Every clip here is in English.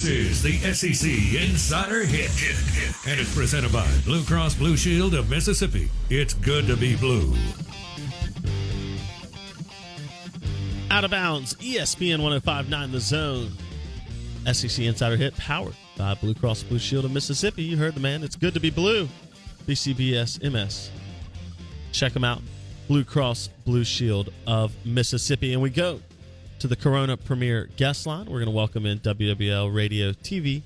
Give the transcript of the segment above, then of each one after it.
This is the SEC Insider Hit. And it's presented by Blue Cross Blue Shield of Mississippi. It's good to be blue. Out of bounds, ESPN 1059 The Zone. SEC Insider Hit powered by Blue Cross Blue Shield of Mississippi. You heard the man. It's good to be blue. BCBS MS. Check them out. Blue Cross Blue Shield of Mississippi. And we go to the Corona Premier guest line. We're going to welcome in WWL Radio TV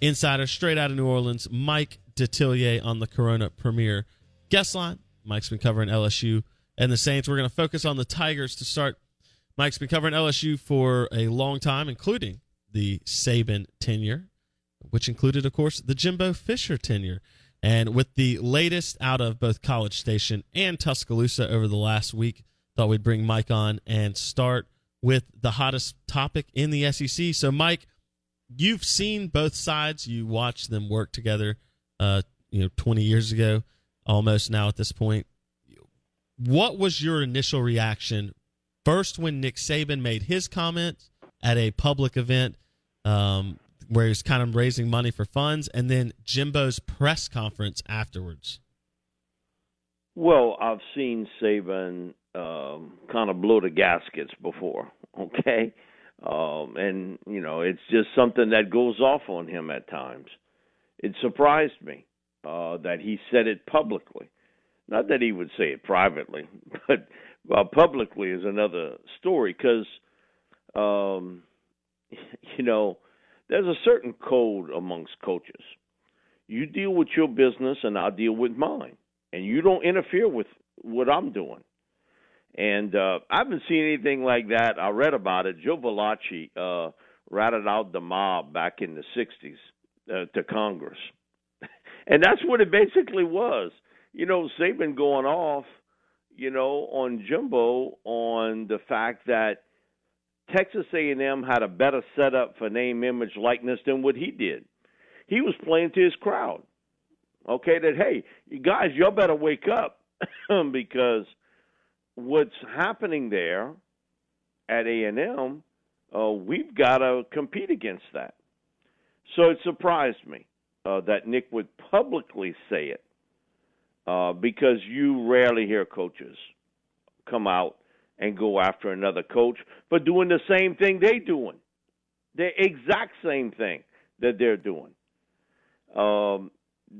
insider straight out of New Orleans, Mike Detillier on the Corona Premier guest line. Mike's been covering LSU and the Saints. We're going to focus on the Tigers to start. Mike's been covering LSU for a long time, including the Saban tenure, which included, of course, the Jimbo Fisher tenure. And with the latest out of both College Station and Tuscaloosa over the last week, thought we'd bring Mike on and start with the hottest topic in the SEC. So, Mike, you've seen both sides. You watched them work together, uh, you know, 20 years ago, almost now at this point. What was your initial reaction first when Nick Saban made his comments at a public event um, where he was kind of raising money for funds, and then Jimbo's press conference afterwards? Well, I've seen Saban um, kind of blow the gaskets before. Okay, um, and you know it's just something that goes off on him at times. It surprised me uh, that he said it publicly. Not that he would say it privately, but uh, publicly is another story. Because um, you know, there's a certain code amongst coaches. You deal with your business, and I'll deal with mine, and you don't interfere with what I'm doing. And uh, I haven't seen anything like that. I read about it. Joe Valachi uh, ratted out the mob back in the 60s uh, to Congress. and that's what it basically was. You know, Saban going off, you know, on Jimbo on the fact that Texas A&M had a better setup for name, image, likeness than what he did. He was playing to his crowd. Okay, that hey, you guys, y'all better wake up because – what's happening there at A&M, uh, we've got to compete against that. So it surprised me uh, that Nick would publicly say it uh, because you rarely hear coaches come out and go after another coach for doing the same thing they're doing, the exact same thing that they're doing. Um,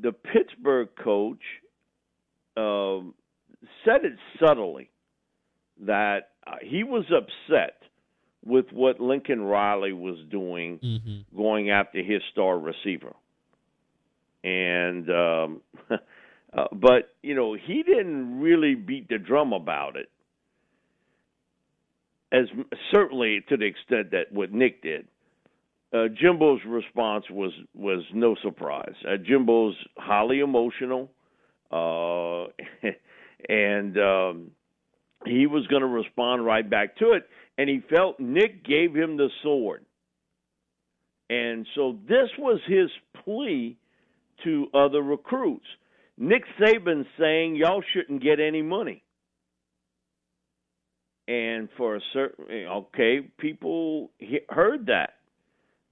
the Pittsburgh coach um, said it subtly that uh, he was upset with what Lincoln Riley was doing, mm-hmm. going after his star receiver. And um, uh, but you know he didn't really beat the drum about it, as certainly to the extent that what Nick did. Uh, Jimbo's response was was no surprise. Uh, Jimbo's highly emotional, uh, and um, he was going to respond right back to it, and he felt Nick gave him the sword. And so this was his plea to other recruits. Nick Saban saying y'all shouldn't get any money. And for a certain, okay, people heard that.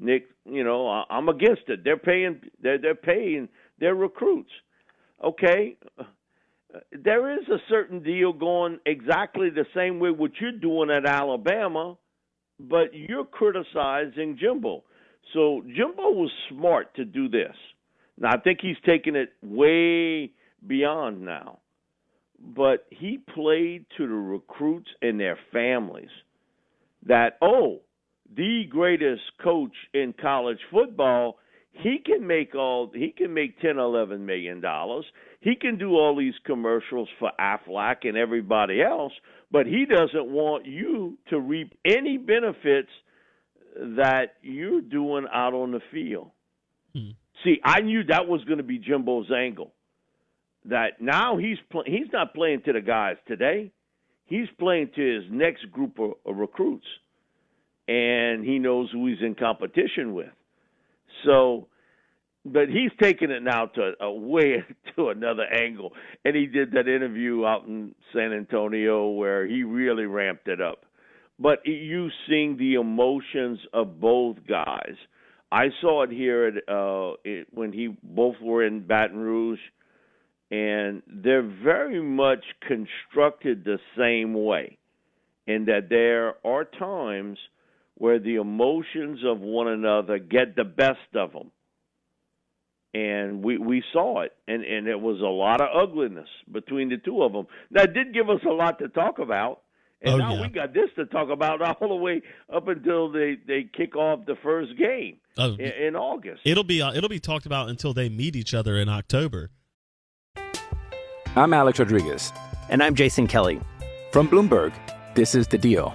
Nick, you know, I'm against it. They're paying, they're, they're paying their recruits. Okay, there is a certain deal going exactly the same way what you're doing at Alabama, but you're criticizing Jimbo. So Jimbo was smart to do this. Now I think he's taken it way beyond now. But he played to the recruits and their families that oh, the greatest coach in college football, he can make all he can make ten, eleven million dollars. He can do all these commercials for Aflac and everybody else, but he doesn't want you to reap any benefits that you're doing out on the field. Hmm. See, I knew that was going to be Jimbo's angle. That now he's pl- he's not playing to the guys today. He's playing to his next group of, of recruits, and he knows who he's in competition with. So but he's taking it now to a way to another angle. And he did that interview out in San Antonio where he really ramped it up. But you seeing the emotions of both guys. I saw it here at uh it, when he both were in Baton Rouge and they're very much constructed the same way in that there are times where the emotions of one another get the best of them and we we saw it, and and it was a lot of ugliness between the two of them. That did give us a lot to talk about, and oh, now yeah. we got this to talk about all the way up until they they kick off the first game oh, in, in, August. It'll be uh, it'll be talked about until they meet each other in October. I'm Alex Rodriguez, and I'm Jason Kelly from Bloomberg. This is the Deal.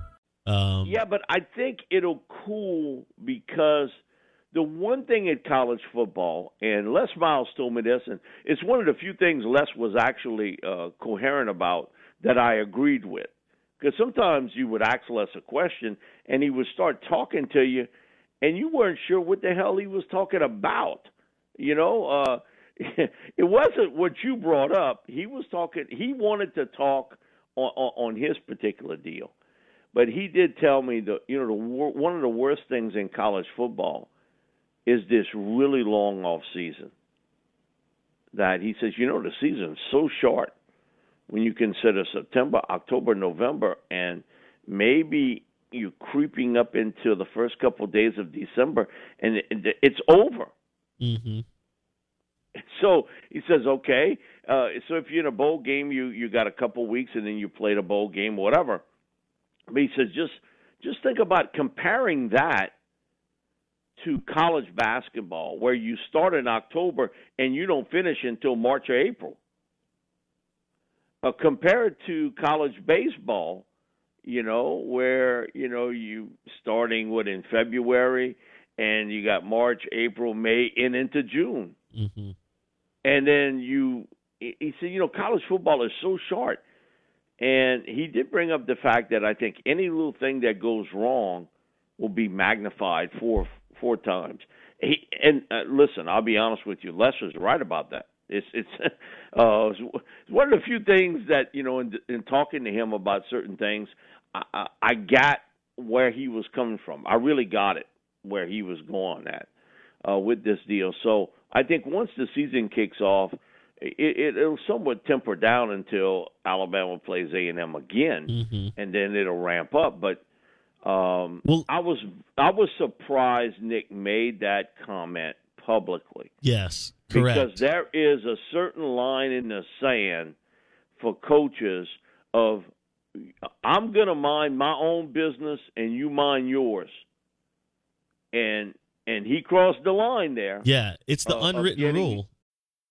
Um, yeah, but I think it'll cool because the one thing in college football, and Les Miles told me this, and it's one of the few things Les was actually uh, coherent about that I agreed with. Because sometimes you would ask Les a question, and he would start talking to you, and you weren't sure what the hell he was talking about. You know, uh, it wasn't what you brought up. He was talking. He wanted to talk on, on, on his particular deal but he did tell me that you know the one of the worst things in college football is this really long off season. That he says, you know, the season's so short when you consider September, October, November, and maybe you're creeping up into the first couple of days of December, and it's over. Mm-hmm. So he says, okay. Uh, so if you're in a bowl game, you you got a couple weeks, and then you played a bowl game, whatever. But he says just just think about comparing that to college basketball, where you start in October and you don't finish until March or April. Uh, compared to college baseball, you know, where you know you starting what in February and you got March, April, May, and into June, mm-hmm. and then you. He said, you know, college football is so short and he did bring up the fact that I think any little thing that goes wrong will be magnified four four times. He, and uh, listen, I'll be honest with you, Lester's right about that. It's it's uh, it's one of the few things that you know in, in talking to him about certain things, I, I, I got where he was coming from. I really got it where he was going at uh, with this deal. So I think once the season kicks off, it, it'll somewhat temper down until Alabama plays A and M again, Mm-hmm. and then it'll ramp up. But um, Well- I was I was surprised Nick made that comment publicly Yes, correct. because there is a certain line in the sand for coaches of I'm going to mind my own business and you mind yours. And and he crossed the line there. yeah, it's the uh, unwritten getting- rule.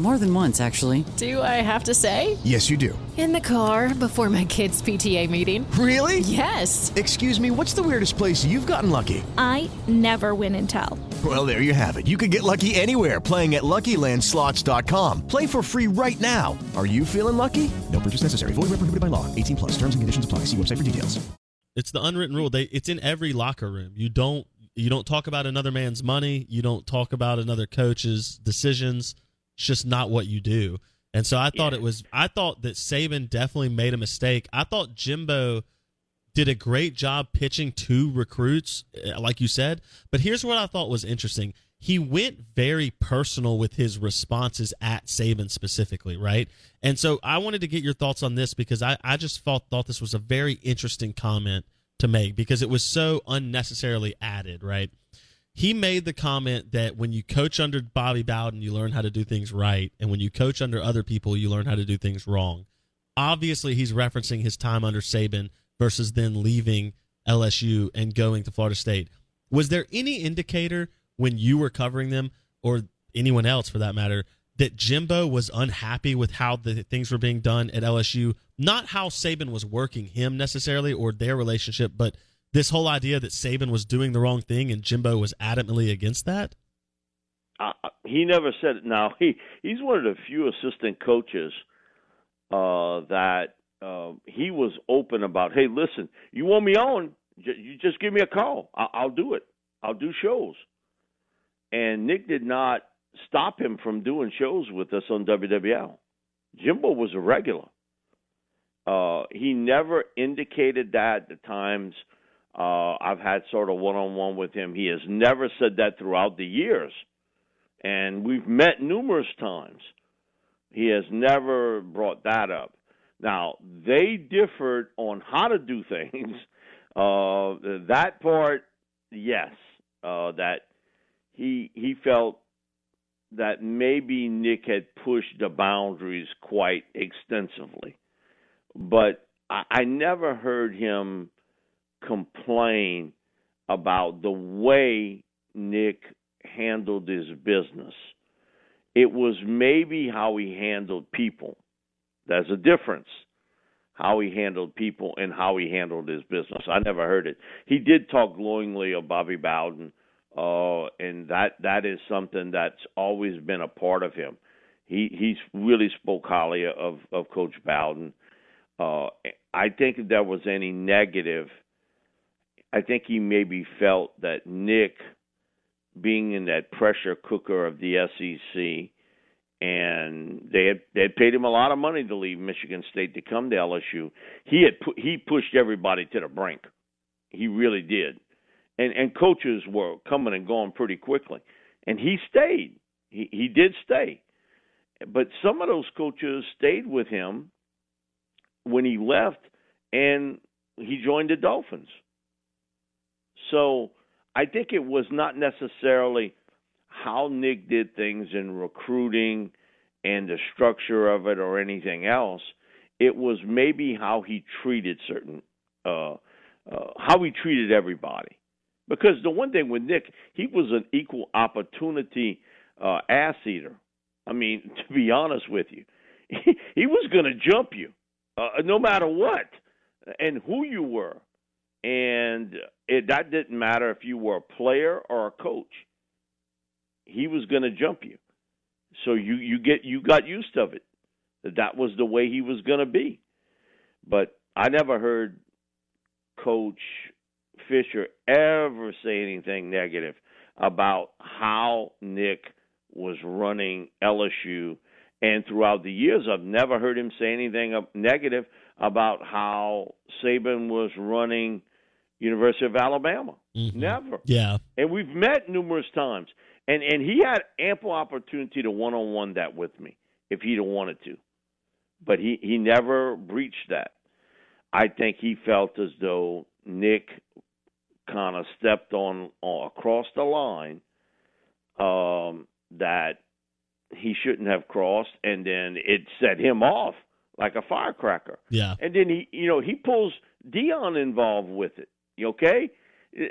More than once, actually. Do I have to say? Yes, you do. In the car before my kids' PTA meeting. Really? Yes. Excuse me, what's the weirdest place you've gotten lucky? I never win and tell. Well, there you have it. You can get lucky anywhere playing at LuckyLandSlots.com. Play for free right now. Are you feeling lucky? No purchase necessary. Void where prohibited by law. 18 plus. Terms and conditions apply. See website for details. It's the unwritten rule. They it's in every locker room. You don't you don't talk about another man's money. You don't talk about another coach's decisions. It's just not what you do. And so I thought it was I thought that Saban definitely made a mistake. I thought Jimbo did a great job pitching to recruits, uh, like you said. But here's what I thought was interesting. He went very personal with his responses at Saban specifically, right? And so I wanted to get your thoughts on this because I, I just thought, thought this was a very interesting comment to make because it was so unnecessarily added, right? He made the comment that when you coach under Bobby Bowden, you learn how to do things right. And when you coach under other people, you learn how to do things wrong. Obviously, he's referencing his time under Saban versus then leaving LSU and going to Florida State. Was there any indicator when you were covering them, or anyone else for that matter, that Jimbo was unhappy with how the things were being done at LSU? Not how Saban was working him necessarily or their relationship, but this whole idea that Saban was doing the wrong thing and Jimbo was adamantly against that? Uh, he never said it. Now he he's one of the few assistant coaches uh, that uh, he was open about. Hey, listen, you want me on? J- you just give me a call. I- I'll do it. I'll do shows. And Nick did not stop him from doing shows with us on WWL. Jimbo was a regular. Uh, he never indicated that the times uh, I've had sort of one on one with him. He has never said that throughout the years. And we've met numerous times. He has never brought that up. Now, they differed on how to do things. Uh, that part, yes, uh, that he he felt that maybe Nick had pushed the boundaries quite extensively, but I, I never heard him complain about the way Nick handled his business. It was maybe how he handled people. There's a difference how he handled people and how he handled his business. I never heard it. He did talk glowingly of Bobby Bowden, uh, and that that is something that's always been a part of him. He he's really spoke highly of of Coach Bowden. Uh, I think if there was any negative, I think he maybe felt that Nick, being in that pressure cooker of the SEC, and they had they had paid him a lot of money to leave Michigan State to come to LSU. He had pu- he pushed everybody to the brink. He really did, and and coaches were coming and going pretty quickly, and he stayed. He he did stay, but some of those coaches stayed with him when he left, and he joined the Dolphins. So I think it was not necessarily how Nick did things in recruiting and the structure of it or anything else. It was maybe how he treated certain, uh, uh, how he treated everybody. Because the one thing with Nick, he was an equal opportunity uh, ass eater. I mean, to be honest with you, he, he was going to jump you, uh, no matter what, and who you were. And it, that didn't matter if you were a player or a coach. He was going to jump you, so you you get you got used of it. That that was the way he was going to be. But I never heard Coach Fisher ever say anything negative about how Nick was running LSU. And throughout the years, I've never heard him say anything negative about how Saban was running University of Alabama. Mm-hmm. Never. Yeah. And we've met numerous times. And and he had ample opportunity to one on one that with me if he'd have wanted to. But he, he never breached that. I think he felt as though Nick kind of stepped on, on across the line um, that he shouldn't have crossed, and then it set him off like a firecracker. Yeah. And then he, you know, he pulls Deion involved with it. Okay.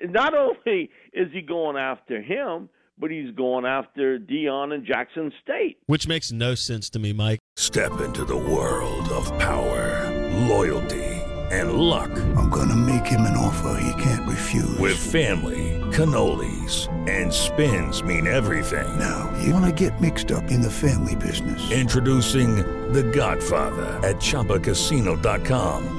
Not only is he going after him, but he's going after Deion and Jackson State. Which makes no sense to me, Mike. Step into the world of power, loyalty, and luck. I'm going to make him an offer he can't refuse. With family, cannolis, and spins mean everything. Now, you want to get mixed up in the family business. Introducing The Godfather at ChumbaCasino.com.